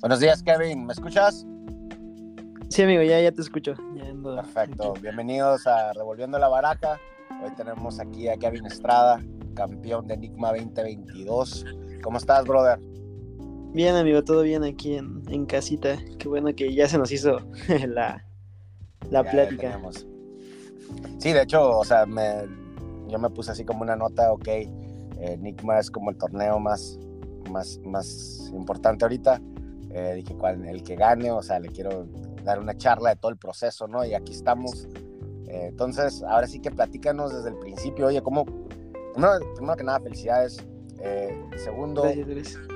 Buenos días, Kevin. ¿Me escuchas? Sí, amigo, ya, ya te escucho. Perfecto. Bienvenidos a Revolviendo la Baraca. Hoy tenemos aquí a Kevin Estrada, campeón de Enigma 2022. ¿Cómo estás, brother? Bien, amigo, todo bien aquí en, casita. Qué bueno que ya se nos hizo la, la plática. sí, de hecho, o sea, me, yo me puse así como una nota, ok, Enigma es como el torneo más, más, más importante ahorita. Eh, dije, ¿cuál? El que gane, o sea, le quiero dar una charla de todo el proceso, ¿no? Y aquí estamos. Eh, entonces, ahora sí que platícanos desde el principio, oye, ¿cómo? Primero, que nada, felicidades. Eh, segundo,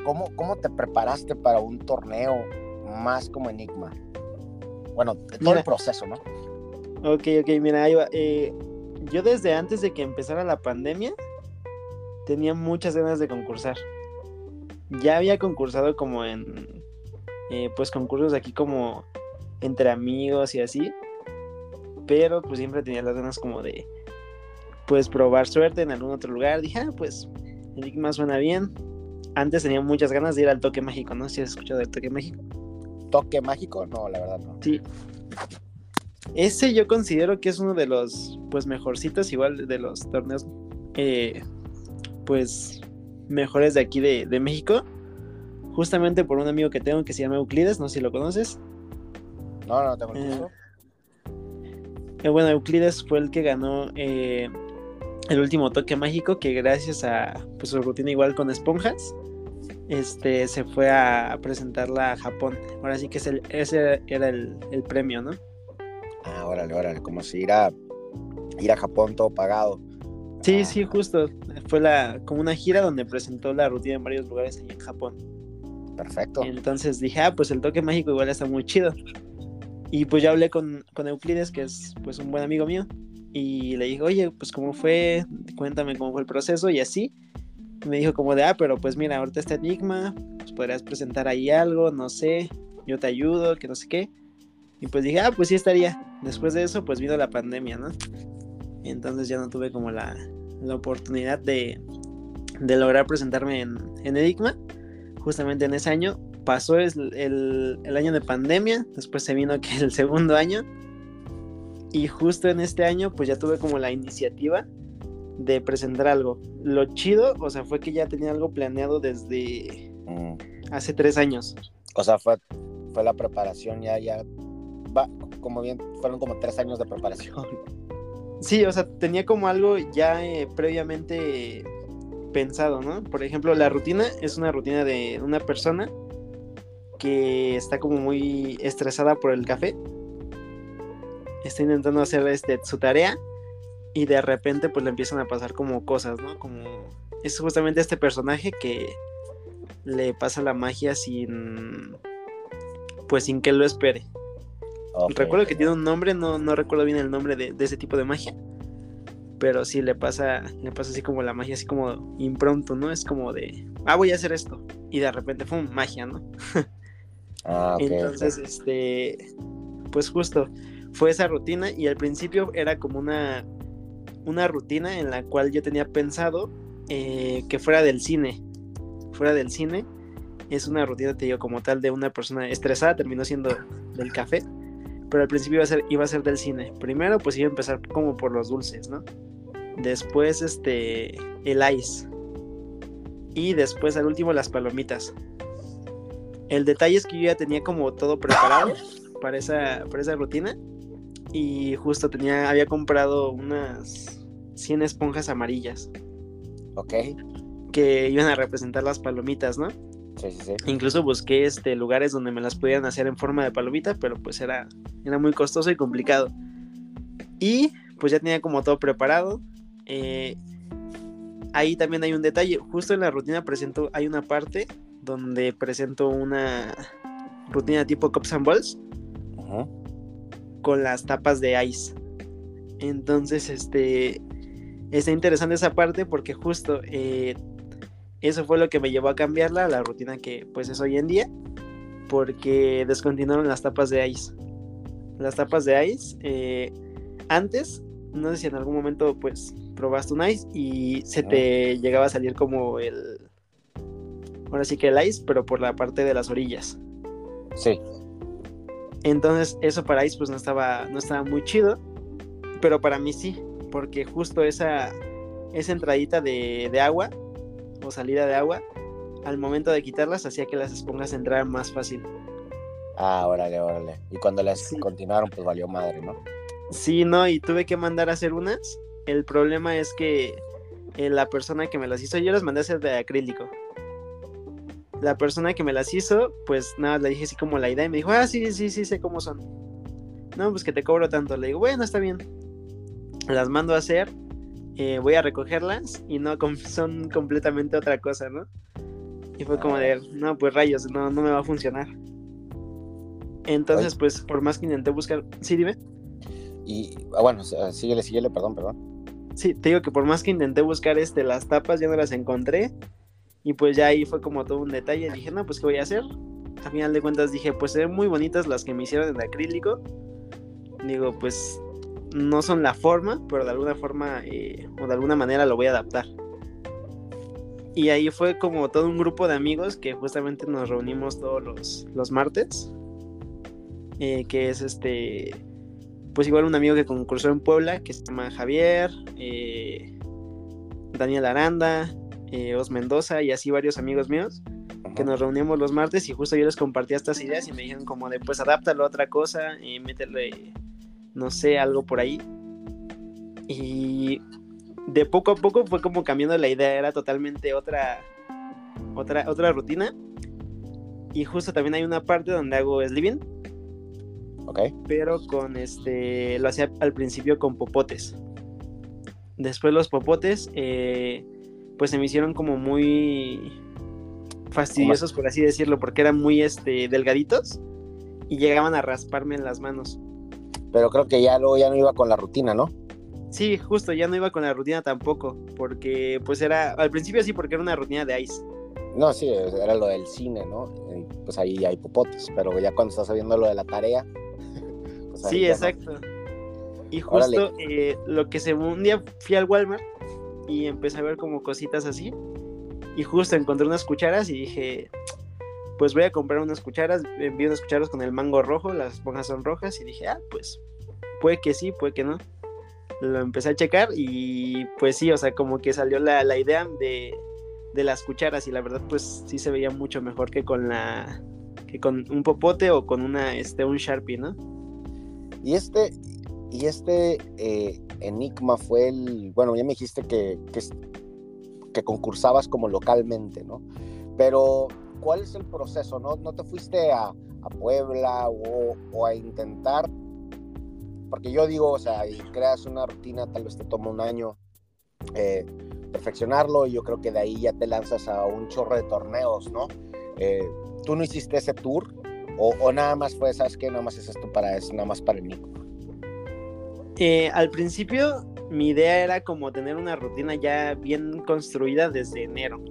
¿cómo, ¿cómo te preparaste para un torneo más como Enigma? Bueno, todo el proceso, ¿no? Ok, ok, mira, ahí va. yo desde antes de que empezara la pandemia, tenía muchas ganas de concursar. Ya había concursado como en, eh, pues concursos aquí como entre amigos y así. Pero pues siempre tenía las ganas como de, pues probar suerte en algún otro lugar. Dije, ah, pues Enigma suena bien. Antes tenía muchas ganas de ir al Toque Mágico, ¿no? Si has escuchado del Toque Mágico. ¿Toque Mágico? No, la verdad no. Sí. Ese yo considero que es uno de los, pues, mejorcitos, igual de los torneos eh, pues mejores de aquí de, México. Justamente por un amigo que tengo que se llama Euclides, no sé si lo conoces. No, no tengo eh, eh, bueno, Euclides fue el que ganó eh, el último toque mágico, que gracias a pues, su rutina igual con esponjas, este se fue a presentarla a Japón. Ahora sí que es el, ese era el, premio, ¿no? Ah, órale, órale, como si ir a, ir a Japón todo pagado. Sí, ah. sí, justo fue la, como una gira donde presentó la rutina en varios lugares ahí en Japón. Perfecto. Entonces dije, ah, pues el toque mágico igual está muy chido. Y pues ya hablé con, con Euclides, que es pues un buen amigo mío, y le dije, oye, pues cómo fue, cuéntame cómo fue el proceso y así. me dijo como de, ah, pero pues mira, ahorita está Enigma, pues podrías presentar ahí algo, no sé, yo te ayudo, que no sé qué. Y pues dije, ah, pues sí estaría. Después de eso, pues vino la pandemia, ¿no? Entonces ya no tuve como la, la oportunidad de, de lograr presentarme en, en, Enigma. Justamente en ese año pasó el, el, año de pandemia, después se vino que el segundo año. Y justo en este año, pues ya tuve como la iniciativa de presentar algo. Lo chido, o sea, fue que ya tenía algo planeado desde mm. hace tres años. O sea, fue, fue la preparación ya, ya, va, como bien, fueron como tres años de preparación. Sí, o sea, tenía como algo ya eh, previamente pensado, ¿no? Por ejemplo, la rutina es una rutina de una persona que está como muy estresada por el café. Está intentando hacer este, su tarea y de repente pues le empiezan a pasar como cosas, ¿no? Como es justamente este personaje que le pasa la magia sin pues sin que lo espere. Recuerdo que tiene un nombre, no, no recuerdo bien el nombre de, ese tipo de magia. Pero sí le pasa, le pasa así como la magia, así como impronto, ¿no? Es como de, ah, voy a hacer esto. Y de repente fue magia, ¿no? ah, Entonces, este, pues justo, fue esa rutina y al principio era como una, una rutina en la cual yo tenía pensado eh, que fuera del cine. Fuera del cine. Es una rutina, te digo, como tal de una persona estresada, terminó siendo del café pero al principio iba a ser, iba a ser del cine. Primero, pues iba a empezar como por los dulces, ¿no? Después, este, el ice. Y después, al último, las palomitas. El detalle es que yo ya tenía como todo preparado para esa, para esa rutina. Y justo tenía, había comprado unas 100 esponjas amarillas. Ok. Que iban a representar las palomitas, ¿no? Incluso busqué este, lugares donde me las pudieran hacer en forma de palomita, pero pues era, era muy costoso y complicado. Y pues ya tenía como todo preparado. Eh, ahí también hay un detalle. Justo en la rutina presento, hay una parte donde presento una rutina tipo Cups and Balls con las tapas de ice. Entonces, este está interesante esa parte porque justo eh, eso fue lo que me llevó a cambiarla a la rutina que pues es hoy en día, porque descontinuaron las tapas de ice. Las tapas de ice, eh, antes, no sé si en algún momento pues probaste un ice y se te ah. llegaba a salir como el, ahora sí que el ice, pero por la parte de las orillas. Sí. Entonces, eso para Ice pues no estaba, no estaba muy chido, pero para mí sí, porque justo esa, esa entradita de, de agua o salida de agua, al momento de quitarlas hacía que las esponjas entraran más fácil. Ah, órale, órale. Y cuando las continuaron, pues valió madre, ¿no? Sí, no, y tuve que mandar a hacer unas. El problema es que eh, la persona que me las hizo, yo las mandé a hacer de acrílico. La persona que me las hizo, pues nada, le dije así como la idea y me dijo, ah, sí, sí, sí, sé cómo son. No, pues que te cobro tanto. Le digo, bueno, está bien. Las mando a hacer, eh, voy a recogerlas y no, son completamente otra cosa, ¿no? Y fue como de, no, pues rayos, no, no me va a funcionar. Entonces, pues por más que intenté buscar, sí, dime. Y ah, bueno, síguele, síguele, perdón, perdón. Sí, te digo que por más que intenté buscar este, las tapas, ya no las encontré. Y pues ya ahí fue como todo un detalle. Dije, no, pues ¿qué voy a hacer? A final de cuentas dije, pues se ven muy bonitas las que me hicieron en acrílico. Digo, pues no son la forma, pero de alguna forma eh, o de alguna manera lo voy a adaptar. Y ahí fue como todo un grupo de amigos que justamente nos reunimos todos los, los martes. Eh, que es este, pues igual un amigo que concursó en Puebla, que se llama Javier, eh, Daniel Aranda, eh, Os Mendoza y así varios amigos míos, que nos reunimos los martes y justo yo les compartía estas ideas y me dijeron como de, pues adáptalo a otra cosa y métele, no sé, algo por ahí. Y de poco a poco fue como cambiando la idea, era totalmente otra, otra, otra rutina. Y justo también hay una parte donde hago sleeping pero con este, lo hacía al principio con popotes. Después los popotes, eh, pues se me hicieron como muy fastidiosos, por así decirlo, porque eran muy este, delgaditos y llegaban a rasparme en las manos. Pero creo que ya luego ya no iba con la rutina, ¿no? Sí, justo, ya no iba con la rutina tampoco, porque pues era, al principio sí, porque era una rutina de ice. No, sí, era lo del cine, ¿no? pues ahí hay popotes, pero ya cuando estás sabiendo lo de la tarea, sí, exacto. Y justo eh, lo que se un día fui al Walmart y empecé a ver como cositas así. Y justo encontré unas cucharas y dije, pues voy a comprar unas cucharas. Envié unas cucharas con el mango rojo, las esponjas son rojas. Y dije, ah, pues puede que sí, puede que no. Lo empecé a checar y pues sí, o sea, como que salió la, la idea de, de las cucharas y la verdad pues sí se veía mucho mejor que con la que con un popote o con una este un Sharpie, ¿no? Y este, y este eh, enigma fue el, bueno, ya me dijiste que, que, concursabas como localmente, ¿no? Pero, ¿cuál es el proceso? ¿No, no te fuiste a, a Puebla o, a intentar? Porque yo digo, o sea, y creas una rutina, tal vez te toma un año eh, perfeccionarlo y yo creo que de ahí ya te lanzas a un chorro de torneos, ¿no? Eh, ¿Tú no hiciste ese tour? O, nada más fue, ¿sabes qué? Nada más es esto para eso, nada más para el. Eh, al principio mi idea era como tener una rutina ya bien construida desde enero.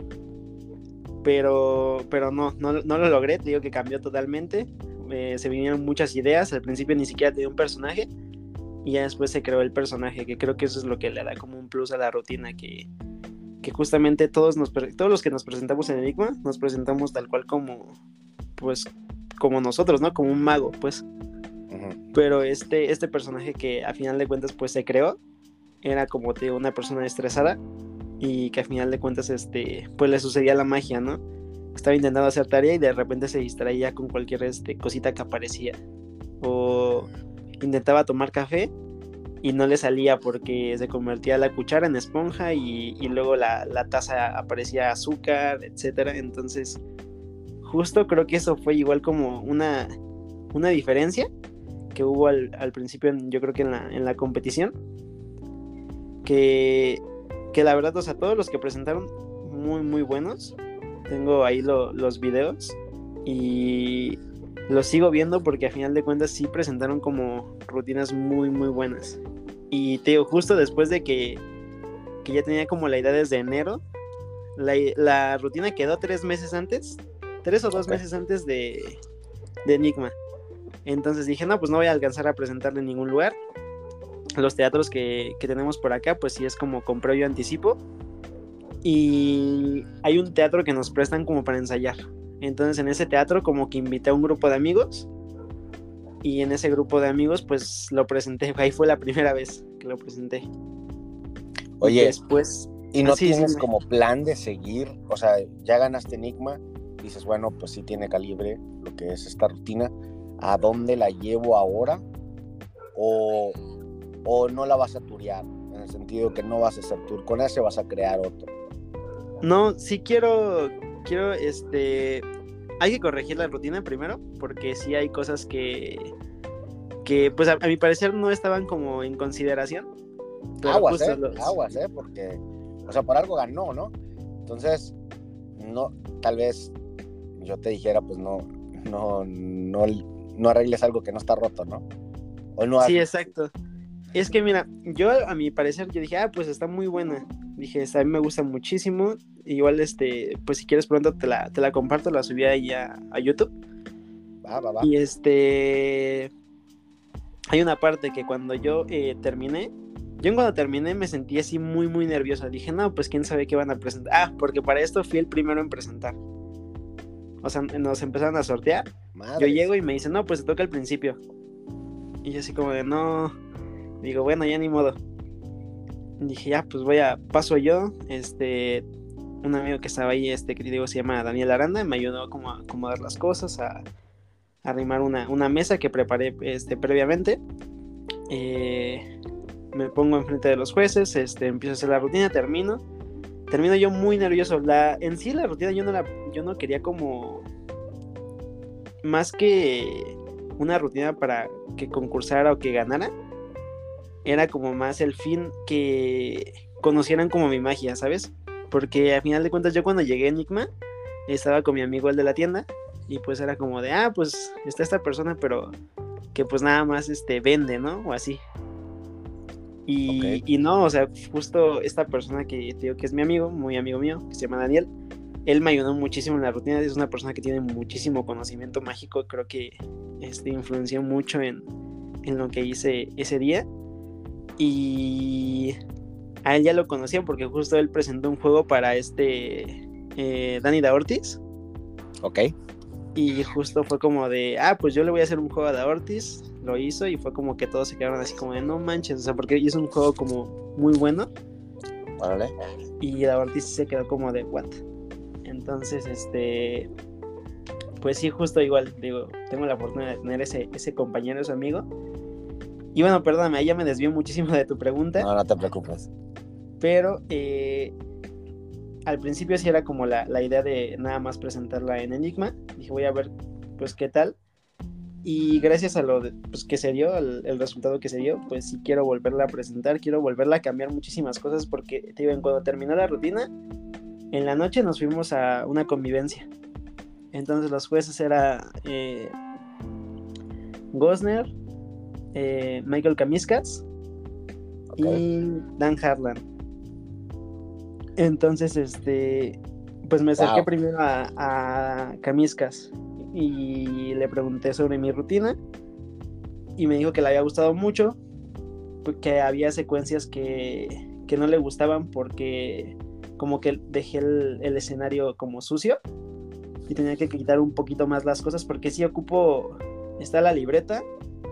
Pero, pero no, no, lo logré, te digo que cambió totalmente. Se vinieron muchas ideas, al principio ni siquiera tenía un personaje y ya después se creó el personaje, que creo que eso es lo que le da como un plus a la rutina, que, que justamente todos, nos, todos los que nos presentamos en Enigma nos presentamos tal cual como, pues, como nosotros, ¿no? Como un mago, pues. Pero este, este personaje que a final de cuentas pues se creó, era como te una persona estresada y que a final de cuentas este, pues le sucedía la magia, ¿no? Estaba intentando hacer tarea y de repente se distraía con cualquier este, cosita que aparecía. O intentaba tomar café y no le salía porque se convertía la cuchara en esponja y, luego la, la, taza aparecía azúcar, etcétera. Entonces justo creo que eso fue igual como una, una diferencia que hubo al, principio, yo creo que en la, en la competición. Que, que la verdad, o sea, todos los que presentaron muy, muy buenos. Tengo ahí los videos y los sigo viendo porque a final de cuentas sí presentaron como rutinas muy, muy buenas. Y te digo, justo después de que, que ya tenía como la idea desde enero, la, la rutina quedó tres meses antes tres o dos meses antes de, Enigma. Entonces dije, no, pues no voy a alcanzar a presentarle en ningún lugar. Los teatros que, tenemos por acá, pues sí es como con previo anticipo. Y hay un teatro que nos prestan como para ensayar. Entonces en ese teatro como que invité a un grupo de amigos y en ese grupo de amigos pues lo presenté, ahí fue la primera vez que lo presenté. Oye, y después... ¿y no Ah, sí, tienes sí, como plan de seguir? O sea, ya ganaste Enigma, dices, bueno, pues sí tiene calibre lo que es esta rutina. ¿A dónde la llevo ahora? ¿O, o no la vas a turear? En el sentido que no vas a hacer tour con ese, vas a crear otro. No, sí quiero, quiero, este, hay que corregir la rutina primero, porque sí hay cosas que, que pues a, a mi parecer no estaban como en consideración. Aguas, ¿eh? los- Aguas, ¿eh? Porque, o sea, por algo ganó, ¿no? Entonces, no, tal vez yo te dijera, pues no, no, no, no arregles algo que no está roto, ¿no? O no Sí, exacto. Es que mira, yo a mi parecer yo dije, ah, pues está muy buena. Dije, "Esta a mí me gusta muchísimo. Igual, este, pues si quieres pronto te la, te la comparto, la subí ahí a, a YouTube. Va, va, va. Y este, hay una parte que cuando yo eh, terminé, yo cuando terminé me sentí así muy, muy nerviosa. Dije, no, pues quién sabe qué van a presentar. Ah, porque para esto fui el primero en presentar. O sea, nos empezaron a sortear. Yo llego y me dicen, no, pues te toca al principio. Y yo así como de, no. Digo, bueno, ya ni modo. Dije, ya, pues voy a, paso yo. Este, un amigo que estaba ahí, este, que digo, se llama Daniel Aranda, me ayudó como a acomodar las cosas, a, a arrimar una, una mesa que preparé este, previamente. Eh, me pongo enfrente de los jueces, este, empiezo a hacer la rutina, termino. Termino yo muy nervioso. La, en sí la rutina yo no la, yo no quería como más que una rutina para que concursara o que ganara, era como más el fin que conocieran como mi magia, ¿sabes? Porque a final de cuentas yo cuando llegué a Enigma estaba con mi amigo el de la tienda y pues era como de, ah, pues está esta persona, pero que pues nada más este vende, ¿no? O así. Y, y no, o sea, justo esta persona que te digo que es mi amigo, muy amigo mío, que se llama Daniel, él me ayudó muchísimo en la rutina, es una persona que tiene muchísimo conocimiento mágico, creo que este, influenció mucho en, en lo que hice ese día. Y a él ya lo conocía porque justo él presentó un juego para este eh, Danny Da Ortiz. Ok. Y justo fue como de, ah, pues yo le voy a hacer un juego a Da Ortiz. Lo hizo y fue como que todos se quedaron así como de, no manches, o sea, porque es un juego como muy bueno. Órale. Y Da Ortiz se quedó como de, what? Entonces, este, pues sí, justo igual, digo, tengo la fortuna de tener ese, ese compañero, ese amigo. Y bueno, perdóname, ahí ya me desvió muchísimo de tu pregunta. No, no te preocupes. pero eh, al principio sí era como la, la idea de nada más presentarla en Enigma. Dije, voy a ver pues qué tal. Y gracias a lo de- pues, que se dio, el, el resultado que se dio, pues sí quiero volverla a presentar, quiero volverla a cambiar muchísimas cosas porque, te digo, cuando terminó la rutina, en la noche nos fuimos a una convivencia. Entonces los jueces era eh, Gosner, eh, Michael Kamiskas Ok. y Dan Harlan. Entonces, este, pues me acerqué Wow. primero a, a Kamiskas y le pregunté sobre mi rutina y me dijo que le había gustado mucho, que había secuencias que, que no le gustaban porque como que dejé el, el escenario como sucio y tenía que quitar un poquito más las cosas porque sí ocupo, está la libreta,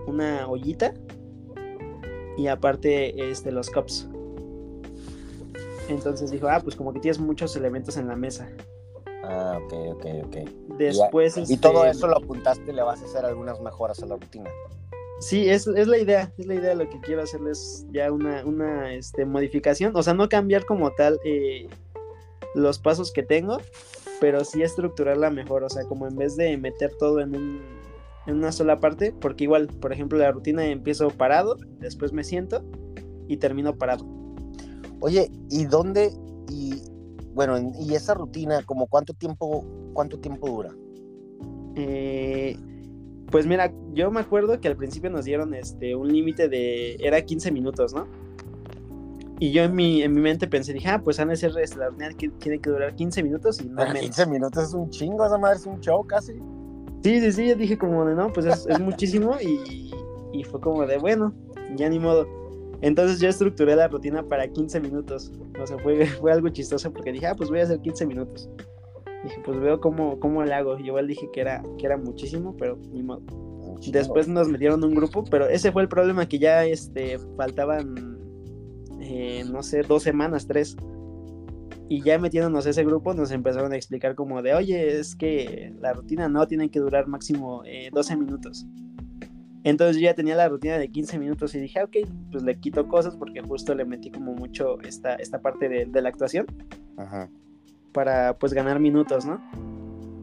una ollita y aparte este, los cups. Entonces dijo, ah, pues como que tienes muchos elementos en la mesa. Ah, ok, ok, ok. Después... Y este, todo eso lo apuntaste, le vas a hacer algunas mejoras a la rutina. Sí, es, es la idea, es la idea, lo que quiero hacerles ya una, una este, modificación, o sea, no cambiar como tal eh, los pasos que tengo, pero sí estructurarla mejor, o sea, como en vez de meter todo en, un, en una sola parte, porque igual, por ejemplo, la rutina empiezo parado, después me siento y termino parado. Oye, ¿y dónde? Y bueno, en- y esa rutina, como cuánto tiempo, cuánto tiempo dura? Eh, pues mira, yo me acuerdo que al principio nos dieron este un límite de. Era 15 minutos, ¿no? Y yo en mi, en mi mente pensé, dije, ah, pues han de ser este, la reunión que tiene que durar 15 minutos y no menos. 15 minutos es un chingo, esa madre es un show casi. Sí, sí, sí, yo dije como de no, pues es, es muchísimo y, y fue como de bueno, ya ni modo. Entonces yo estructuré la rutina para 15 minutos. O sea, fue, fue algo chistoso porque dije, ah, pues voy a hacer 15 minutos. Dije, pues veo cómo, cómo le hago. Igual dije que era, que era muchísimo, pero ni modo. Después nos metieron un grupo, pero ese fue el problema, que ya este, faltaban, eh, no sé, dos semanas, tres. Y ya metiéndonos ese grupo nos empezaron a explicar como de, oye, es que la rutina no tiene que durar máximo 12 eh, minutos. Entonces yo ya tenía la rutina de 15 minutos y dije, ah, ok, pues le quito cosas porque justo le metí como mucho esta, esta parte de, de la actuación. Ajá para pues ganar minutos, ¿no?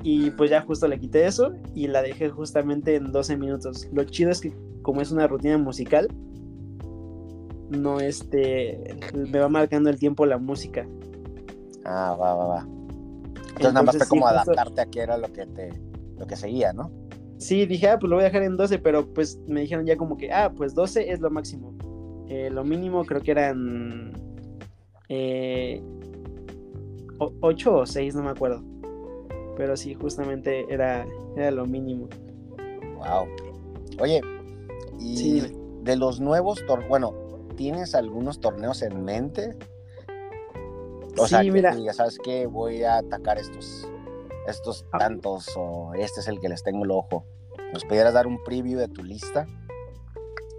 Y pues ya justo le quité eso y la dejé justamente en 12 minutos. Lo chido es que como es una rutina musical, no este, me va marcando el tiempo la música. Ah, va, va, va. Entonces, nada más fue como adaptarte a qué era lo que te, lo que seguía, ¿no? Sí, dije, ah, pues lo voy a dejar en 12, pero pues me dijeron ya como que, ah, pues 12 es lo máximo. Eh, lo mínimo creo que eran eh, 8 o 6, no me acuerdo. Pero sí, justamente era, era lo mínimo. Wow. Oye, y de los nuevos torneos, bueno, ¿tienes algunos torneos en mente? O sí, sea, mira. ya sabes que voy a atacar estos, estos ah. tantos, o este es el que les tengo el ojo. ¿Nos pudieras dar un preview de tu lista?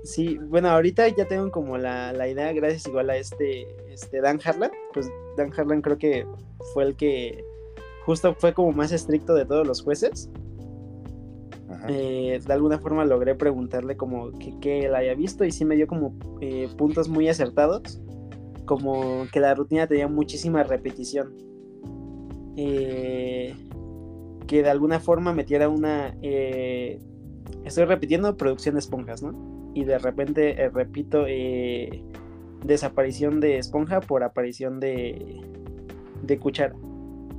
Sí, bueno, ahorita ya tengo como la, la idea, gracias igual a este, este Dan Harlan. Pues Dan Harlan creo que fue el que justo fue como más estricto de todos los jueces. Eh, de alguna forma logré preguntarle como que, él haya visto y sí me dio como eh, puntos muy acertados, como que la rutina tenía muchísima repetición. Eh, que de alguna forma metiera una... estoy repitiendo producción de esponjas, ¿no? Y de repente repito desaparición de esponja por aparición de, de cuchara.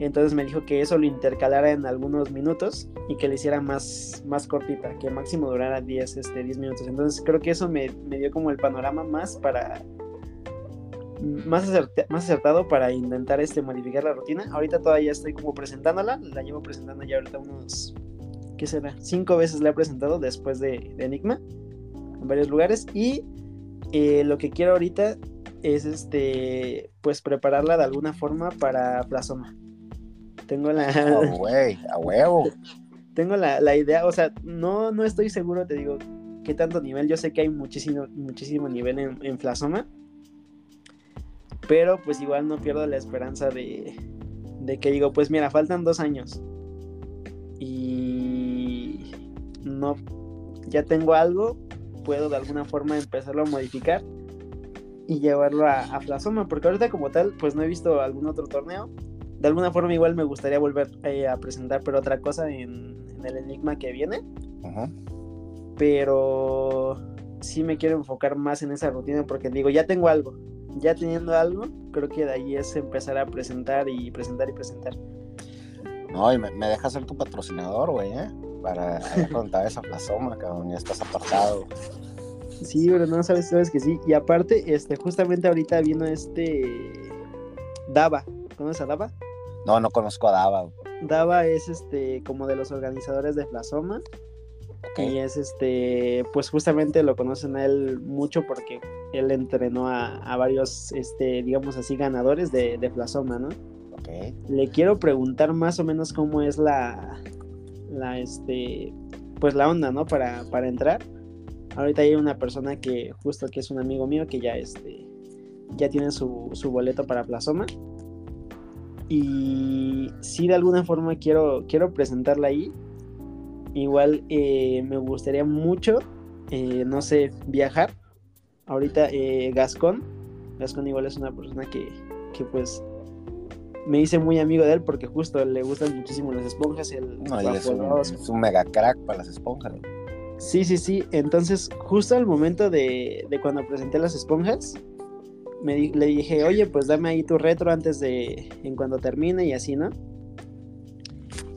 Entonces me dijo que eso lo intercalara en algunos minutos y que le hiciera más, más cortita, que máximo durara 10, este, 10 minutos. Entonces creo que eso me, dio como el panorama más para... Más, más acertado para intentar este, modificar la rutina. Ahorita todavía estoy como presentándola, la llevo presentando ya ahorita unos, ¿qué será? Cinco veces la he presentado después de, Enigma en varios lugares y eh, lo que quiero ahorita es este, pues prepararla de alguna forma para Plasoma. Tengo la... a huevo. Tengo la, idea, o sea, no, no estoy seguro, te digo, qué tanto nivel. Yo sé que hay muchísimo, muchísimo nivel en, en Plasoma. Pero pues igual no pierdo la esperanza de, de que digo, pues mira, faltan dos años. Y no, ya tengo algo, puedo de alguna forma empezarlo a modificar y llevarlo a, a Plasoma, porque ahorita como tal, pues no he visto algún otro torneo. De alguna forma igual me gustaría volver eh, a presentar, pero otra cosa en, el Enigma que viene. Pero sí me quiero enfocar más en esa rutina porque digo, ya tengo algo. Ya teniendo algo, creo que de ahí es empezar a presentar y presentar y presentar. No, y me, me dejas ser tu patrocinador, güey, ¿eh? Para contar esa plasoma, cabrón, ya estás apartado. Sí, pero no sabes, sabes que sí. Y aparte, este, justamente ahorita vino este Dava. ¿Conoces a Dava? No, no conozco a Dava. Dava es este como de los organizadores de Flasoma. Y es este, pues justamente lo conocen a él mucho porque él entrenó a, varios, este, digamos así, ganadores de, de Flasoma, ¿no? Okay. Le quiero preguntar más o menos cómo es la, la, este, pues la onda, ¿no? Para, para entrar Ahorita hay una persona que justo que es un amigo mío que ya este ya tiene su, boleto para Plasoma. Y si de alguna forma quiero, quiero presentarla ahí. Igual eh, me gustaría mucho, eh, no sé, viajar. Ahorita eh, Gascón. Gascón igual es una persona que, que pues me hice muy amigo de él porque justo le gustan muchísimo las esponjas. El no, es, un, es, un, mega crack para las esponjas. Sí, sí, sí. Entonces, justo al momento de, cuando presenté las esponjas, me le dije, oye, pues dame ahí tu retro antes de, en cuando termine y así, ¿no?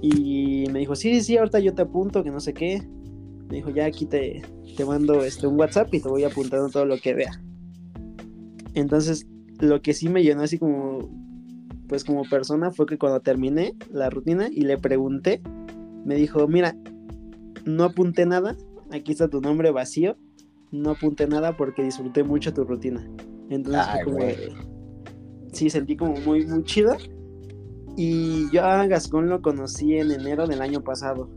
Y me dijo, sí, sí, sí, ahorita yo te apunto, que no sé qué. Me dijo, ya aquí te, te mando este, un WhatsApp y te voy apuntando todo lo que vea. Entonces, lo que sí me llenó así como, pues como persona fue que cuando terminé la rutina y le pregunté, me dijo, mira, no apunté nada, aquí está tu nombre vacío, no apunté nada porque disfruté mucho tu rutina. Entonces como, sí, sentí como muy, muy chido. Y yo a Gascón lo conocí en enero del año pasado.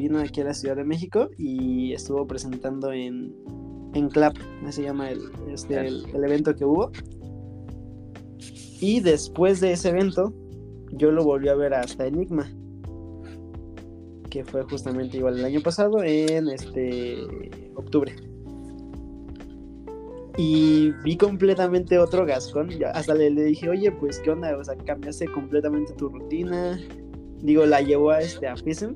Vino aquí a la Ciudad de México y estuvo presentando en, en Clap, así se llama el, este, el, el evento que hubo. Y después de ese evento, yo lo volví a ver hasta Enigma. Que fue justamente igual el año pasado, en este octubre. Y vi completamente otro Gascón. Hasta le, le dije, oye, pues qué onda, o sea, cambiaste completamente tu rutina. Digo, la llevó a este a FISM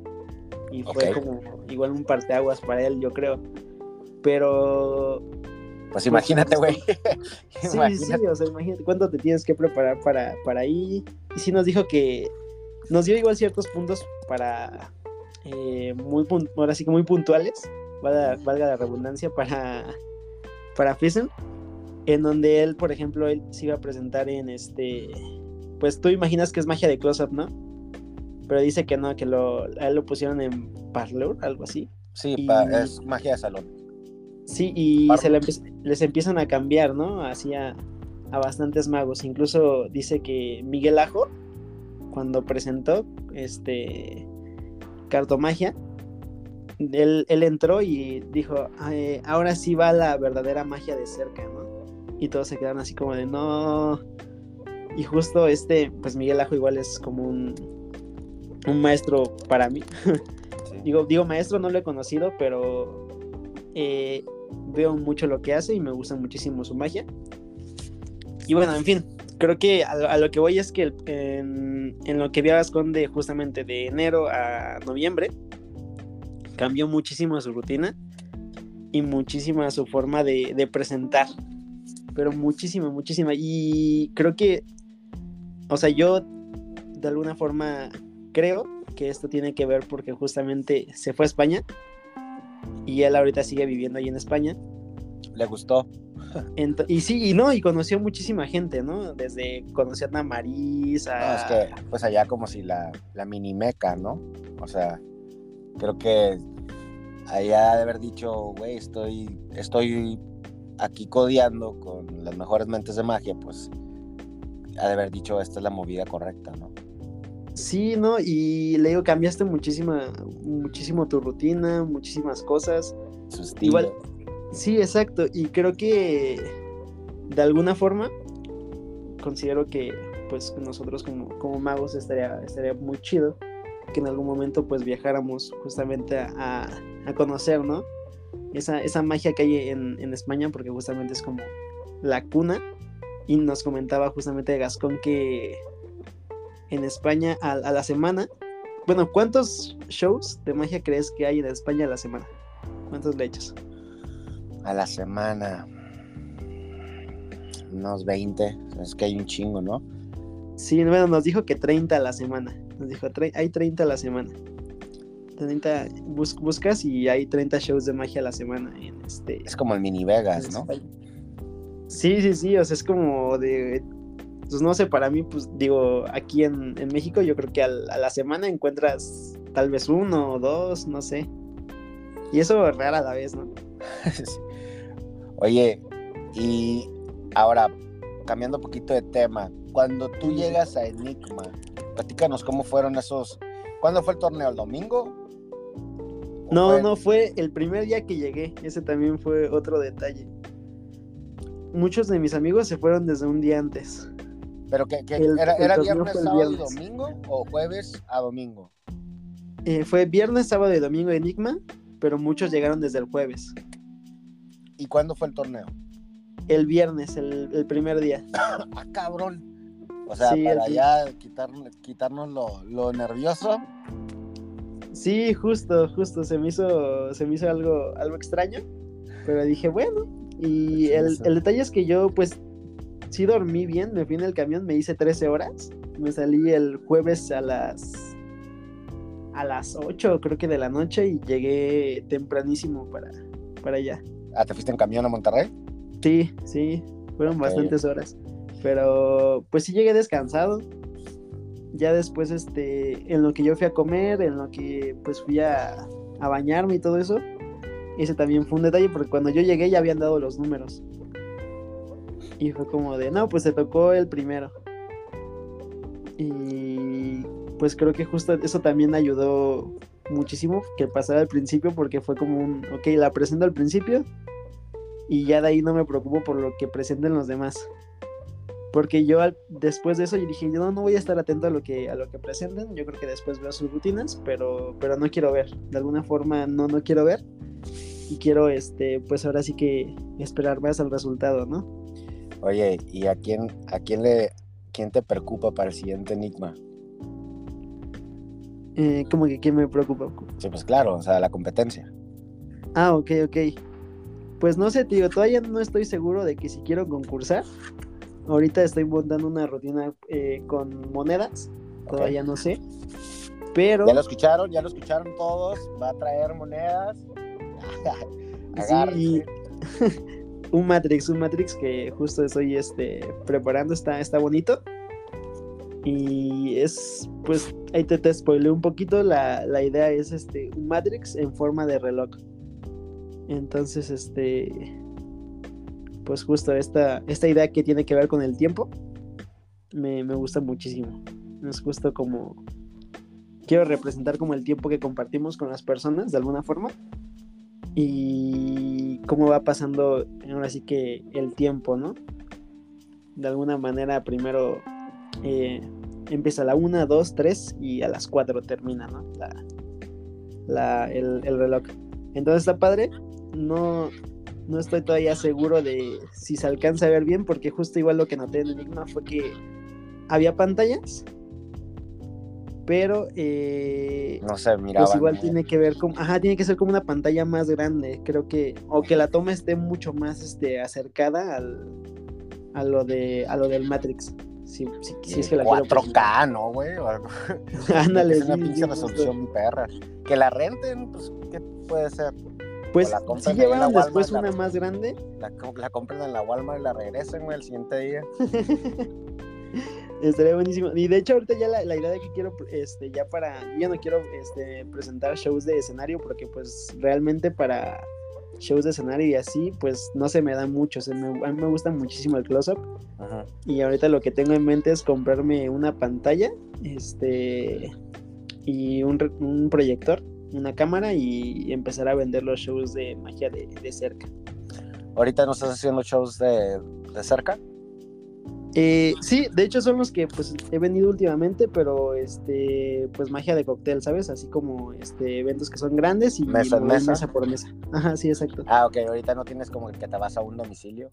y fue como igual un parteaguas para él, yo creo. Pero Pues imagínate, güey. Sí, sí, Imagínate. sí, o sea, imagínate cuánto te tienes que preparar para, para ahí. Y sí nos dijo que nos dio igual ciertos puntos para eh, muy ahora sí que muy puntuales, valga, valga la redundancia, para, para FISM, en donde él, por ejemplo, él se iba a presentar en este, pues tú imaginas que es magia de close-up, ¿no? Pero dice que no, que lo, a él lo pusieron en Parlor, algo así. Sí, Y- pa- es magia de salón. Sí, y se le les empiezan a cambiar, ¿no? Así a, a bastantes magos. Incluso dice que Miguel Ajo, cuando presentó este cartomagia, él, él entró y dijo, "Ay, ahora sí va la verdadera magia de cerca, ¿no? Y todos se quedaron así como de, no. Y justo este, pues Miguel Ajo igual es como un, un maestro para mí. Sí. Digo, digo, maestro no lo he conocido, pero eh, veo mucho lo que hace y me gusta muchísimo su magia. Y bueno, en fin, creo que a, lo- a lo que voy es que el- en, en lo que vi a Gascón de justamente de enero a noviembre, cambió muchísimo su rutina y muchísima su forma de, de presentar. Pero muchísima, muchísima. Y creo que, o sea, yo de alguna forma creo que esto tiene que ver porque justamente se fue a España y él ahorita sigue viviendo ahí en España. Le gustó. Ent- y sí, y no, y conoció muchísima gente, ¿no? Desde conocer a Maris, a... No, es que, pues allá como si la, la mini meca, ¿no? O sea, creo que allá de haber dicho, güey, estoy, estoy aquí codeando con las mejores mentes de magia, pues ha de haber dicho, esta es la movida correcta, ¿no? Sí, ¿no? Y le digo, cambiaste muchísima, muchísimo tu rutina, muchísimas cosas. Igual- Sí, exacto. Y creo que de alguna forma considero que pues nosotros como, como magos estaría, estaría muy chido que en algún momento pues viajáramos justamente a, a- a conocer, ¿no? Esa, esa magia que hay en, en España, porque justamente es como la cuna. Y nos comentaba justamente Gascón que en España a, a la semana, bueno, ¿cuántos shows de magia crees que hay en España a la semana? ¿Cuántos le echas? A la semana. Unos 20. Es que hay un chingo, ¿no? Sí, bueno, nos dijo que 30 a la semana. Nos dijo, "Tre- hay 30 a la semana. 30, bus- buscas y hay 30 shows de magia a la semana en este... Es como el mini Vegas, ¿no? Sí, sí, sí, o sea, es como de... Pues no sé, para mí, pues digo, aquí en, en México yo creo que al- a la semana encuentras tal vez uno o dos, no sé. Y eso rara a la vez, ¿no? Oye, y ahora, cambiando un poquito de tema, cuando tú llegas a Enigma, platícanos cómo fueron esos. ¿Cuándo fue el torneo? ¿El domingo? ¿O No, fue- no, fue el primer día que llegué. Ese también fue otro detalle. Muchos de mis amigos se fueron desde un día antes. ¿Pero que, que el- era, el era viernes, sábado y domingo o jueves a domingo? Eh, fue viernes, sábado y domingo Enigma, pero muchos llegaron desde el jueves. ¿Y cuándo fue el torneo? El viernes, el, el primer día. Ah, cabrón. O sea, Sí, para ya quitar, quitarnos lo, lo nervioso. Sí, justo, justo, se me hizo, se me hizo algo, algo extraño, pero dije, bueno, y Sí, el, el detalle es que yo, pues, sí dormí bien, me fui en el camión, me hice 13 horas, me salí el jueves a las, a las 8, creo que de la noche, y llegué tempranísimo para, para allá. Ah, ¿te fuiste en camión a Monterrey? Sí, sí, fueron bastantes horas. Pero pues sí llegué descansado. Ya después, este, en lo que yo fui a comer, en lo que pues fui a, a bañarme y todo eso, ese también fue un detalle porque cuando yo llegué ya habían dado los números. Y fue como de, no, pues te tocó el primero. Y pues creo que justo eso también ayudó muchísimo que pasara al principio porque fue como un, ok, la presento al principio y ya de ahí no me preocupo por lo que presenten los demás. Porque yo después de eso yo dije, no, no voy a estar atento a lo que a lo que presenten, yo creo que después veo sus rutinas, pero pero no quiero ver, de alguna forma no no quiero ver y quiero este pues ahora sí que esperar más al resultado, ¿no? Oye, ¿y a quién a quién le quién te preocupa para el siguiente enigma? Eh, ¿Cómo que quién me preocupa? Sí, pues claro, o sea, la competencia. Ah, ok, ok. Pues no sé, tío, todavía no estoy seguro de que si quiero concursar. Ahorita estoy montando una rutina eh, con monedas, todavía no sé. Pero. Ya lo escucharon, ya lo escucharon todos. Va a traer monedas. sí, un Matrix, un Matrix que justo estoy este, preparando, está, está bonito. Y es, pues, ahí te, te un poquito. La, la, idea es este, un Matrix en forma de reloj. Entonces, este, pues justo esta, esta idea que tiene que ver con el tiempo, me, me gusta muchísimo. Es justo como, quiero representar como el tiempo que compartimos con las personas, de alguna forma. Y cómo va pasando, ahora sí que el tiempo, ¿no? De alguna manera, primero eh, empieza a la 1, 2, 3 y a las 4 termina, ¿no? La, el, reloj. Entonces está padre. No, no estoy todavía seguro de si se alcanza a ver bien, porque justo igual lo que noté en Enigma fue que había pantallas, pero eh, no sé, mira. Pues igual tiene que ver con, ajá, tiene que ser como una pantalla más grande, creo que, o que la toma esté mucho más este, acercada al, a lo de, a lo del Matrix. Si, es que la 4K, ¿no, güey? Ándale. es una pinche resolución perra. Que la renten, pues, ¿qué puede ser? Pues si llevan después una más grande. La, la compren en la Walmart y la regresen, güey, el siguiente día. Estaría buenísimo. Y de hecho, ahorita ya la, idea de que quiero, este, ya para. Yo no quiero este, presentar shows de escenario porque, pues, realmente para shows de escenario y así, pues no se me da mucho. a mí me gusta muchísimo el close-up. Y ahorita lo que tengo en mente es comprarme una pantalla este y un, proyector, una cámara y empezar a vender los shows de magia de, cerca. ¿Ahorita no estás haciendo shows de, de cerca? Eh, sí, de hecho son los que pues he venido últimamente, pero este, pues magia de cóctel, ¿sabes? Así como este eventos que son grandes y mesa, mesa. por mesa. Ajá, sí, exacto. Ah, ok, ahorita no tienes como que te vas a un domicilio.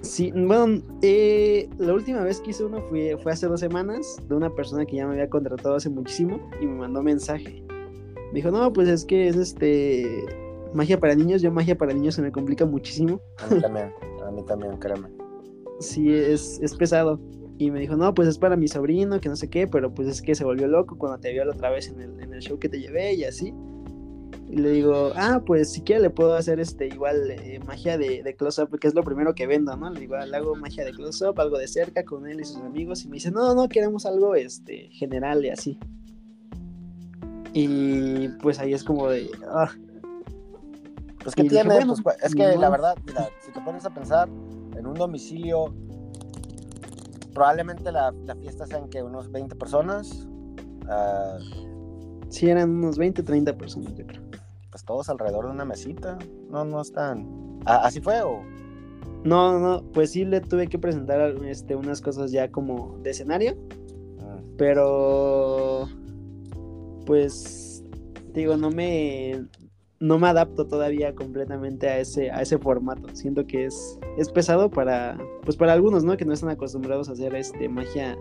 Sí, bueno, eh, la última vez que hice uno fue, fue hace dos semanas de una persona que ya me había contratado hace muchísimo y me mandó mensaje. Me dijo, no, pues es que es este magia para niños, yo magia para niños se me complica muchísimo. A mí también, a mí también, créeme sí es, es pesado. Y me dijo, no, pues es para mi sobrino, que no sé qué, pero pues es que se volvió loco cuando te vio la otra vez en el, en el show que te llevé y así. Y le digo, ah, pues si quiere le puedo hacer este igual eh, magia de, de close-up, que es lo primero que vendo, ¿no? Le digo, le hago magia de close-up, algo de cerca con él y sus amigos. Y me dice, no, no, queremos algo este, general y así. Y pues ahí es como de, ah. Pues que tiene, pues, es que la verdad, mira, si te pones a pensar, en un domicilio, probablemente la, fiesta sean que unos 20 personas. Uh, sí, eran unos 20, 30 personas, yo creo. Pues todos alrededor de una mesita. No, no están. ¿Así fue o.? No, no, pues sí le tuve que presentar este, unas cosas ya como de escenario. Ah. Pero. Pues. Digo, no me no me adapto todavía completamente a ese, a ese formato. Siento que es, es pesado para, pues para algunos, ¿no? Que no están acostumbrados a hacer este magia,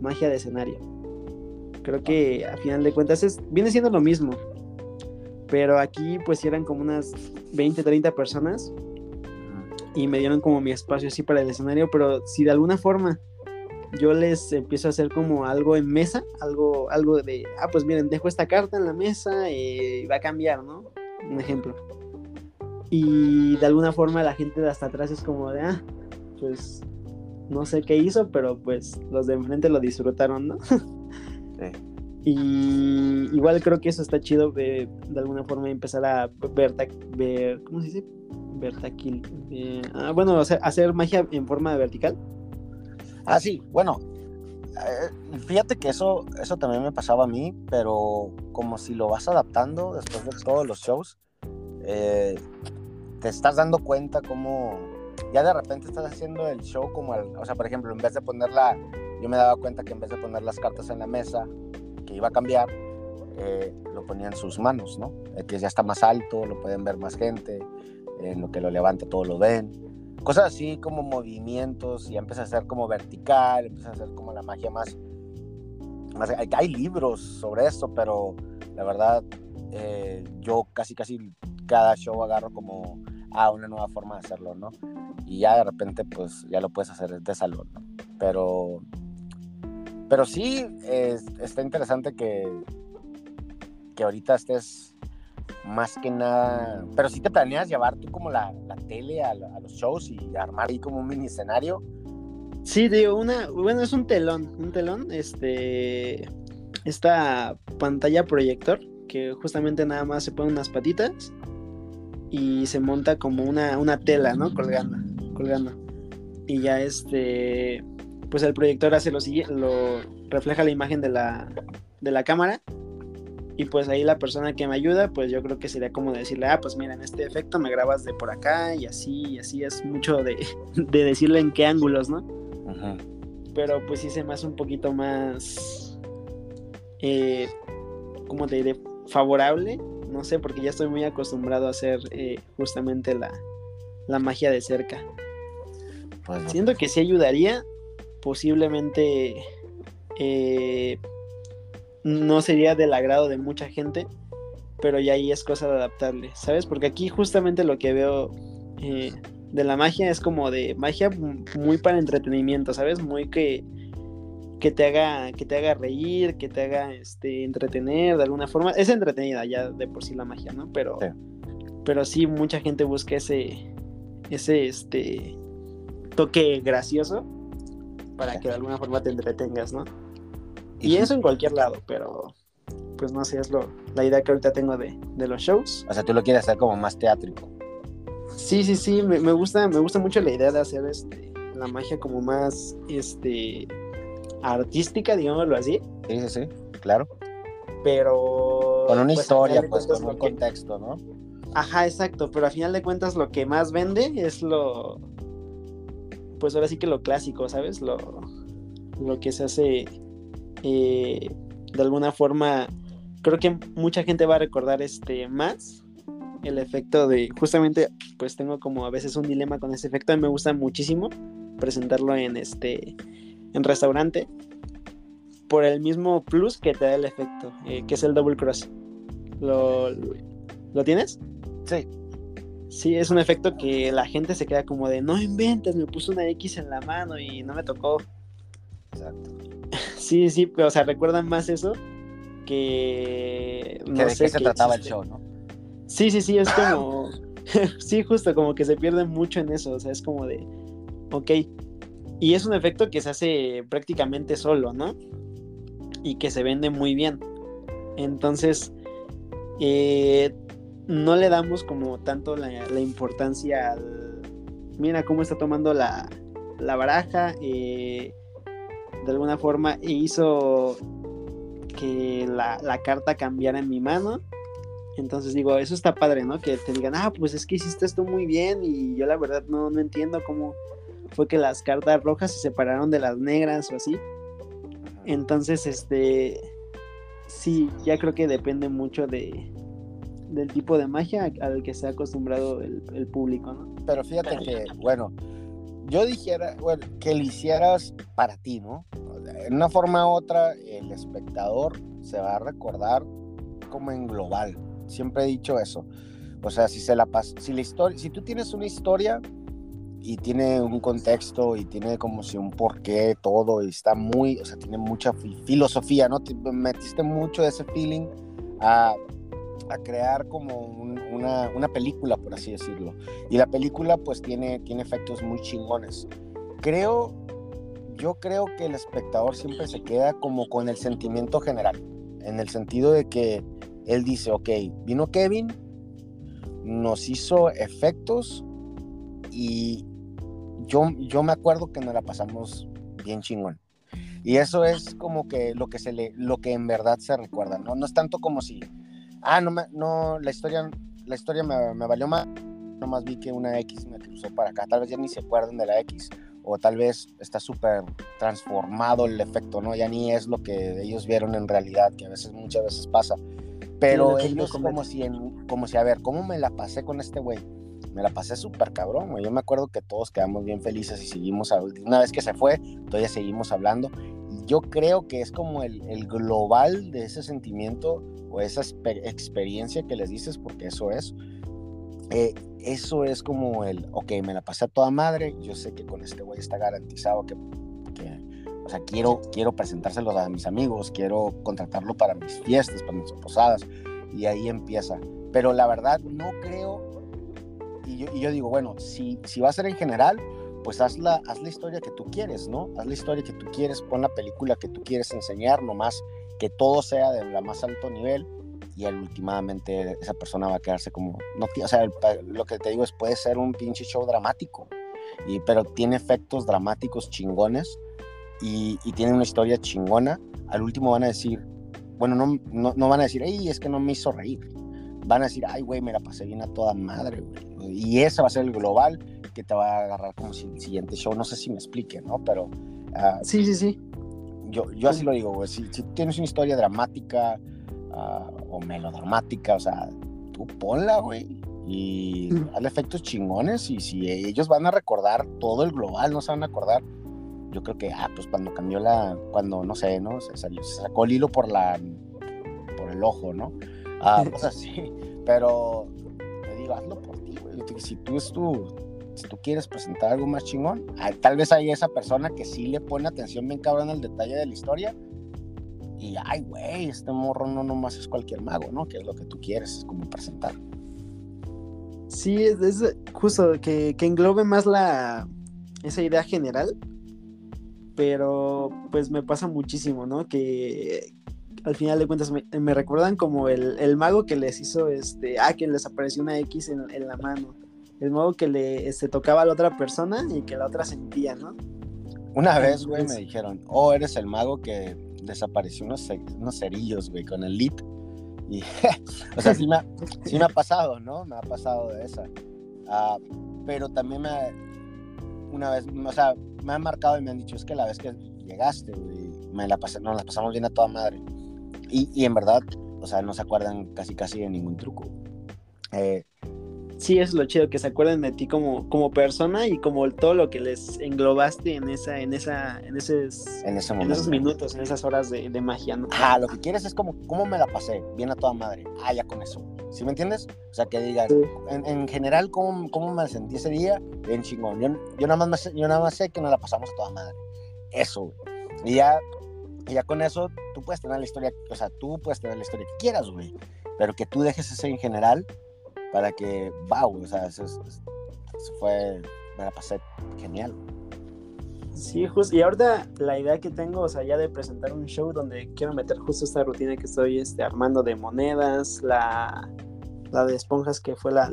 magia de escenario. Creo que a final de cuentas es, viene siendo lo mismo. Pero aquí pues eran como unas 20, 30 personas. Y me dieron como mi espacio así para el escenario. Pero si de alguna forma yo les empiezo a hacer como algo en mesa, algo, algo de, ah, pues miren, dejo esta carta en la mesa y va a cambiar, ¿no? Un ejemplo. Y de alguna forma la gente de hasta atrás es como de, ah, pues no sé qué hizo, pero pues los de enfrente lo disfrutaron, ¿no? Y igual creo que eso está chido de, de alguna forma empezar a ver, ver ¿cómo se dice? Vertaquil. Eh, ah, bueno, hacer magia en forma vertical. Ah, sí, bueno, Eh, fíjate que eso, eso también me pasaba a mí, pero como si lo vas adaptando después de todos los shows, eh, te estás dando cuenta como ya de repente estás haciendo el show como, o sea, por ejemplo, en vez de ponerla, yo me daba cuenta que en vez de poner las cartas en la mesa, que iba a cambiar, eh, lo ponía en sus manos, ¿no? que ya está más alto, lo pueden ver más gente, en lo que lo levanta todo lo ven cosas así como movimientos, y empieza a ser como vertical, empieza a ser como la magia más... hay, libros sobre eso, pero la verdad eh, yo casi casi cada show agarro como a una nueva forma de hacerlo, ¿no? Y ya de repente pues ya lo puedes hacer de salón, ¿no? Pero, pero sí, está interesante que, que ahorita estés más que nada, pero si te planeas llevar tú como la, la tele a, los shows y armar ahí como un mini escenario. Sí, digo, una, bueno, es un telón, un telón, este, esta pantalla proyector que justamente nada más se pone unas patitas y se monta como una, una tela, ¿no? Colgando, colgando. Y ya este, pues el proyector hace lo siguiente, lo refleja la imagen de la, de la cámara y pues ahí la persona que me ayuda, pues yo creo que sería como decirle, ah, pues mira, en este efecto me grabas de por acá y así, y así es mucho de, decirle en qué ángulos, ¿no? Ajá. Pero pues sí se me hace un poquito más, eh, ¿cómo te diré? Favorable, no sé, porque ya estoy muy acostumbrado a hacer eh, justamente la, la, magia de cerca. Pues Siento que sí ayudaría, posiblemente... Eh, no sería del agrado de mucha gente, pero ya ahí es cosa de adaptarle, ¿sabes? Porque aquí justamente lo que veo eh, de la magia es como de magia muy para entretenimiento, ¿sabes? Muy que, que te haga que te haga reír, que te haga este entretener de alguna forma. Es entretenida ya de por sí la magia, ¿no? Pero sí. pero sí mucha gente busca ese ese este toque gracioso para que de alguna forma te entretengas, ¿no? Y eso en cualquier lado, pero pues no sé, es lo, la idea que ahorita tengo de, los shows. O sea, tú lo quieres hacer como más teátrico. Sí, sí, sí, me, gusta, me gusta mucho la idea de hacer este, la magia como más este, artística, digámoslo así. Sí, sí, sí, claro. Pero... Con una pues, historia, pues con un contexto, ¿no? Ajá, exacto, pero a final de cuentas lo que más vende es lo... Pues ahora sí que lo clásico, ¿sabes? Lo, lo que se hace eh, de alguna forma, creo que mucha gente va a recordar este más el efecto de, justamente, pues tengo como a veces un dilema con ese efecto, a mí me gusta muchísimo presentarlo en este, en restaurante, por el mismo plus que te da el efecto, eh, que es el double cross. ¿Lo, ¿Lo tienes? Sí. Sí, es un efecto que la gente se queda como de, no inventes, me puso una X en la mano y no me tocó. Exacto. Sí, sí, o sea, recuerdan más eso que. No sé, qué se trataba el show, ¿no? Sí, sí, sí, es como. sí, justo, como que se pierde mucho en eso, o sea, es como de. Ok. Y es un efecto que se hace prácticamente solo, ¿no? Y que se vende muy bien. Entonces, eh, no le damos como tanto la, importancia al. Mira cómo está tomando la, la baraja. Eh, de alguna forma hizo que la, carta cambiara en mi mano. Entonces digo, eso está padre, ¿no? Que te digan, ah, pues es que hiciste esto muy bien y yo la verdad no, no entiendo cómo fue que las cartas rojas se separaron de las negras o así. Entonces, este, sí, ya creo que depende mucho de, del tipo de magia al que se ha acostumbrado el, el público, ¿no? Pero fíjate que, bueno, yo dijera, bueno, que lo hicieras para ti, ¿no? En una forma u otra, el espectador se va a recordar como en global. Siempre he dicho eso. O sea, si se la si la historia, si tú tienes una historia y tiene un contexto y tiene como si un porqué todo y está muy, o sea, tiene mucha filosofía, ¿no? Te metiste mucho de ese feeling a a crear como una, una, película, por así decirlo. Y la película pues tiene, tiene efectos muy chingones. Creo, yo creo que el espectador siempre se queda como con el sentimiento general, en el sentido de que él dice, ok, vino Kevin, nos hizo efectos y yo, yo me acuerdo que nos la pasamos bien chingón. Y eso es como que lo que se le, lo que en verdad se recuerda, ¿no? No es tanto como si, ah, no, no, la historia, la historia me, me valió más, nomás vi que una X me cruzó para acá, tal vez ya ni se acuerden de la X, o tal vez está súper transformado el efecto, ¿no? Ya ni es lo que ellos vieron en realidad, que a veces, muchas veces pasa. Pero ellos como si, en, como si, a ver, ¿cómo me la pasé con este güey? Me la pasé súper cabrón, güey. Yo me acuerdo que todos quedamos bien felices y seguimos, una vez que se fue, todavía seguimos hablando. Yo creo que es como el, el global de ese sentimiento o esa experiencia que les dices, porque eso es. Eh, eso es como el, ok, me la pasé a toda madre, yo sé que con este güey está garantizado que, que, o sea, quiero, quiero presentárselo a mis amigos, quiero contratarlo para mis fiestas, para mis posadas, y ahí empieza. Pero la verdad, no creo, y yo, y yo digo, bueno, si, si va a ser en general, pues haz la, haz la historia que tú quieres, ¿no? Haz la historia que tú quieres, pon la película que tú quieres enseñar, nomás que todo sea de la más alto nivel y últimamente esa persona va a quedarse como, no, o sea, lo que te digo es, puede ser un pinche show dramático, y, pero tiene efectos dramáticos chingones y, tiene una historia chingona. Al último van a decir, bueno, no, no, no van a decir, ay, es que no me hizo reír. Van a decir, ay, güey, me la pasé bien a toda madre, güey. Y ese va a ser el global que te va a agarrar como si el siguiente show, no sé si me explique, ¿no? Pero... Uh, sí, sí, sí. Yo, yo así lo digo, güey. Si, si tienes una historia dramática, o melodramática, o sea, tú ponla, güey, y mm. hazle efectos chingones y si ellos van a recordar todo el global, no se van a acordar, yo creo que, ah, pues cuando cambió la, cuando, no sé, ¿no? Se, salió, se sacó el hilo por la, por el ojo, ¿no? Ah, pues así, pero te digo, hazlo por ti, güey, si tú es tu, si tú quieres presentar algo más chingón, ah, tal vez hay esa persona que sí le pone atención bien cabrón al detalle de la historia, y, ay, güey, este morro no nomás es cualquier mago, ¿no? Que es lo que tú quieres, es como presentar. Sí, es, justo que, que, englobe más la esa idea general, pero pues me pasa muchísimo, ¿no? Que al final de cuentas me, recuerdan como el, el, mago que les hizo, este, ah, que les apareció una X en, en la mano, el mago que le este, tocaba a la otra persona y que la otra sentía, ¿no? Una vez, güey, me dijeron, oh, eres el mago que desapareció unos, unos cerillos, güey, con el lip. Y, o sea, sí me, ha, sí me, ha, pasado, ¿no? Me ha pasado de esa. Uh, pero también me, una vez, o sea, me han marcado y me han dicho, es que la vez que llegaste, güey, me la pasé, nos la pasamos bien a toda madre. Y, y, en verdad, o sea, no se acuerdan casi casi de ningún truco. Eh, sí es lo chido, que se acuerden de ti como, como persona y como todo lo que les englobaste en esa, en esa, en esos, en, ese en esos minutos, en esas horas de, de, magia, ¿no? Ah, lo que quieres es como, ¿cómo me la pasé? Bien a toda madre. Ah, ya con eso. ¿Sí me entiendes? O sea, que digas, en, en, general, ¿cómo, ¿cómo, me sentí ese día? Bien chingón. Yo, yo, nada más, yo nada más sé que nos la pasamos a toda madre. Eso. Y ya, y ya con eso, tú puedes tener la historia, o sea, tú puedes tener la historia que quieras, güey. Pero que tú dejes ese en general para que, wow, o sea, eso, fue, me la pasé genial. Sí, justo, y ahorita la idea que tengo, o sea, ya de presentar un show donde quiero meter justo esta rutina que estoy este, armando de monedas, la, la de esponjas que fue la,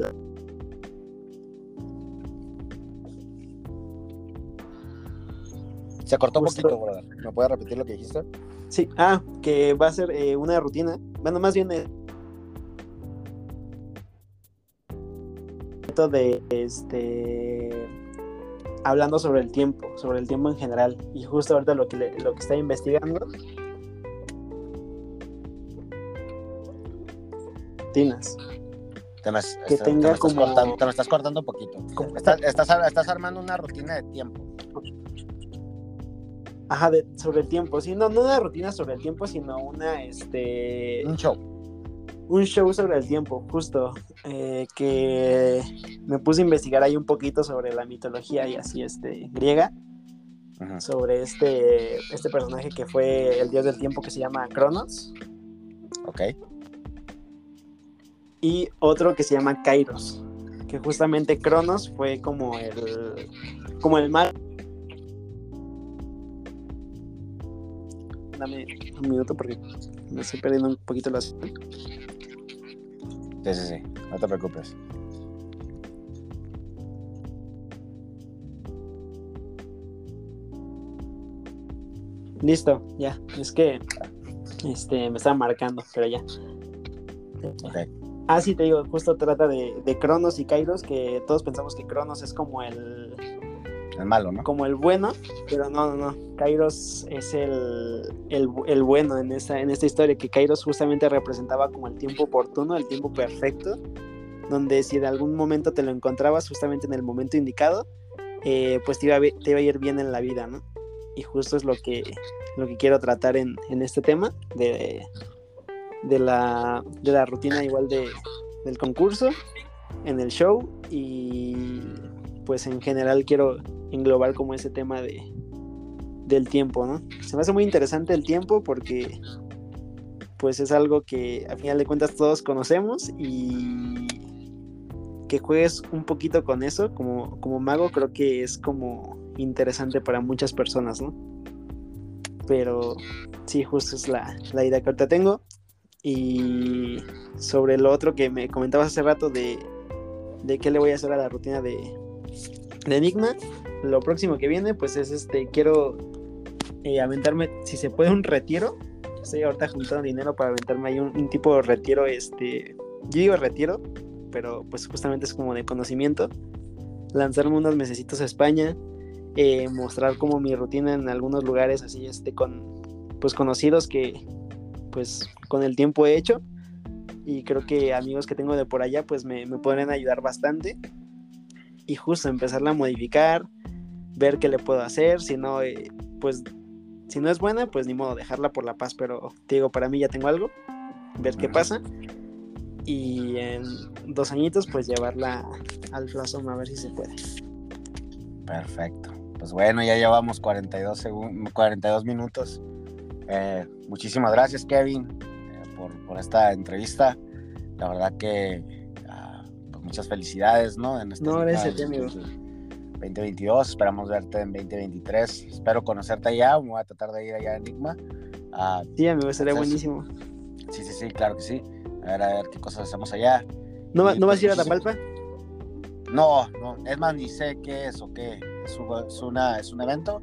Se cortó un poquito, brother. ¿Me puedes repetir lo que dijiste? Sí, ah, que va a ser eh, una rutina. Bueno, más bien eh, de este hablando sobre el tiempo, sobre el tiempo en general. Y justo ahorita lo que, lo que está investigando. Tinas. Te me, que tenga como... estás cortando, te me estás cortando un poquito. Estás, estás, estás, armando una rutina de tiempo. Ajá, de, sobre el tiempo. Sí, no, no una rutina sobre el tiempo, sino una, este... Un show un show sobre el tiempo, justo, eh, que me puse a investigar ahí un poquito sobre la mitología y así, este, griega, sobre este, este personaje que fue el dios del tiempo que se llama Cronos. Ok. Y otro que se llama Kairos, que justamente Cronos fue como el, como el mal. Dame un minuto porque me estoy perdiendo un poquito la... Sí, sí, sí, no te preocupes. Listo, ya. Es que este, me estaba marcando, pero ya. Ah, sí, te digo, justo trata de, de Cronos y Kairos, que todos pensamos que Cronos es como el... Malo, ¿no? Como el bueno, pero no, no, no. Kairos es el, el, el bueno en esta, en esta historia, que Kairos justamente representaba como el tiempo oportuno, el tiempo perfecto, donde si en algún momento te lo encontrabas justamente en el momento indicado, eh, pues te iba, a, iba a ir bien en la vida, ¿no? Y justo es lo que, lo que quiero tratar en, en este tema de, de, la, de la rutina igual de, del concurso, en el show y pues en general quiero englobar como ese tema de, del tiempo, ¿no? Se me hace muy interesante el tiempo porque pues es algo que a final de cuentas todos conocemos y que juegues un poquito con eso como, como mago creo que es como interesante para muchas personas, ¿no? Pero sí, justo es la, la idea que ahorita tengo. Y sobre lo otro que me comentabas hace rato de, de qué le voy a hacer a la rutina de, de Enigma, lo próximo que viene, pues es este, quiero eh, aventarme, si se puede, un retiro. Estoy ahorita juntando dinero para aventarme ahí un, tipo de retiro, este, yo digo retiro, pero pues justamente es como de conocimiento. Lanzarme unos mesecitos a España, eh, mostrar como mi rutina en algunos lugares así, este, con, pues conocidos que, pues, con el tiempo he hecho. Y creo que amigos que tengo de por allá, pues me, me podrían ayudar bastante. Y justo empezarla a modificar, ver qué le puedo hacer, si no, eh, pues si no es buena, pues ni modo, dejarla por la paz, pero te digo, para mí ya tengo algo, ver qué pasa. Y en dos añitos, pues llevarla al Flasón a ver si se puede. Perfecto. Pues bueno, ya llevamos 42, 42 minutos. Eh, muchísimas gracias, Kevin, eh, por, por, esta entrevista. La verdad que muchas felicidades, ¿no? En este no, gracias, amigo. 2022, esperamos verte en 2023. Espero conocerte allá, me voy a tratar de ir allá a Enigma. Uh, sí, amigo, sería buenísimo. Sí, sí, sí, claro que sí. A ver, a ver qué cosas hacemos allá. ¿No, ¿no vas a ir a pues, Tapalpa? No, no, es más, ni sé qué es o qué. ¿Es, es, una, ¿Es un evento?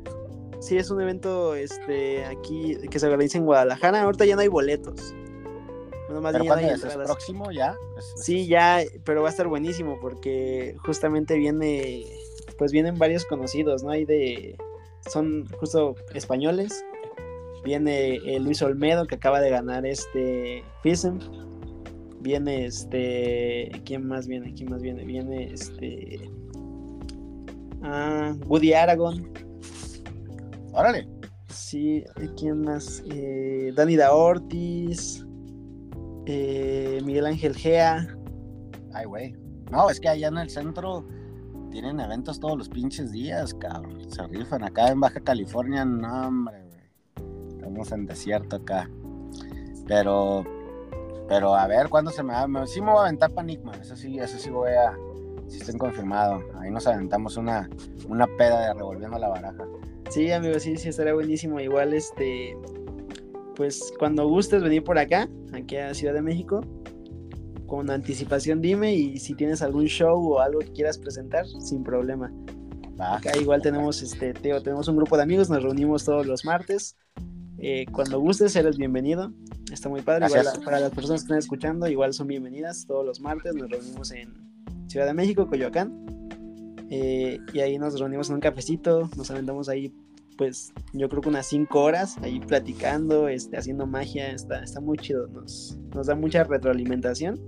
Sí, es un evento este, aquí que se organiza en Guadalajara. Ahorita ya no hay boletos. Bueno, más ¿Pero bien próximo ya? ¿Es, sí, ya, pero va a estar buenísimo porque justamente viene pues vienen varios conocidos, ¿no? Hay de, son justo españoles. Viene eh, Luis Olmedo, que acaba de ganar este FISM. Viene este, ¿quién más viene? ¿Quién más viene? Viene este, ah, Woody Aragon. Órale. Sí, ¿quién más? Eh, Dani Da Ortiz, eh, Miguel Ángel Gea. Ay, güey. No, es que allá en el centro tienen eventos todos los pinches días, cabrón. Se rifan acá en Baja California, no, hombre, güey. Estamos en desierto acá. Pero, pero a ver, ¿cuándo se me va? Sí me voy a aventar Panicma, eso sí, eso sí voy a, si estén confirmado. Ahí nos aventamos una, una peda de revolviendo la baraja. Sí, amigo, sí, sí, estaría buenísimo. Igual, este, pues cuando gustes venir por acá, aquí a Ciudad de México, con anticipación dime y si tienes algún show o algo que quieras presentar, sin problema. Acá igual tenemos, este, Teo, tenemos un grupo de amigos, nos reunimos todos los martes. Eh, cuando gustes, eres bienvenido. Está muy padre. Igual, para las personas que están escuchando, igual son bienvenidas todos los martes. Nos reunimos en Ciudad de México, Coyoacán. Eh, y ahí nos reunimos en un cafecito, nos aventamos ahí, pues yo creo que unas cinco horas ahí platicando, este, haciendo magia. Está, está muy chido, nos, nos da mucha retroalimentación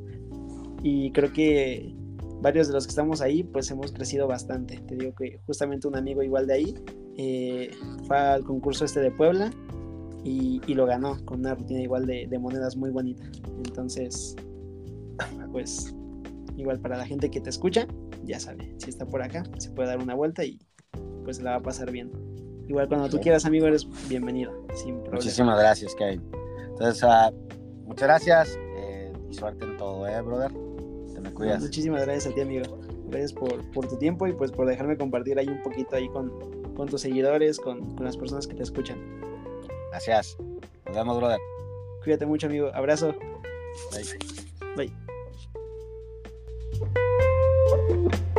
y creo que varios de los que estamos ahí pues hemos crecido bastante. Te digo que justamente un amigo igual de ahí eh, fue al concurso este de Puebla y, lo ganó con una rutina igual de, monedas muy bonita. Entonces, pues igual para la gente que te escucha, ya sabe, si está por acá, se puede dar una vuelta y pues la va a pasar bien. Igual cuando tú quieras, amigo, eres bienvenido. Sin. Muchísimas gracias, Kevin. Entonces, ah, muchas gracias eh, y suerte en todo, ¿eh, brother? Te me pues cuidas. muchísimas gracias a ti, amigo. Gracias por, por, tu tiempo y pues por dejarme compartir ahí un poquito ahí con, con tus seguidores, con, con las personas que te escuchan. Gracias. Nos vemos, brother. Cuídate mucho, amigo. Abrazo. Bye. Bye.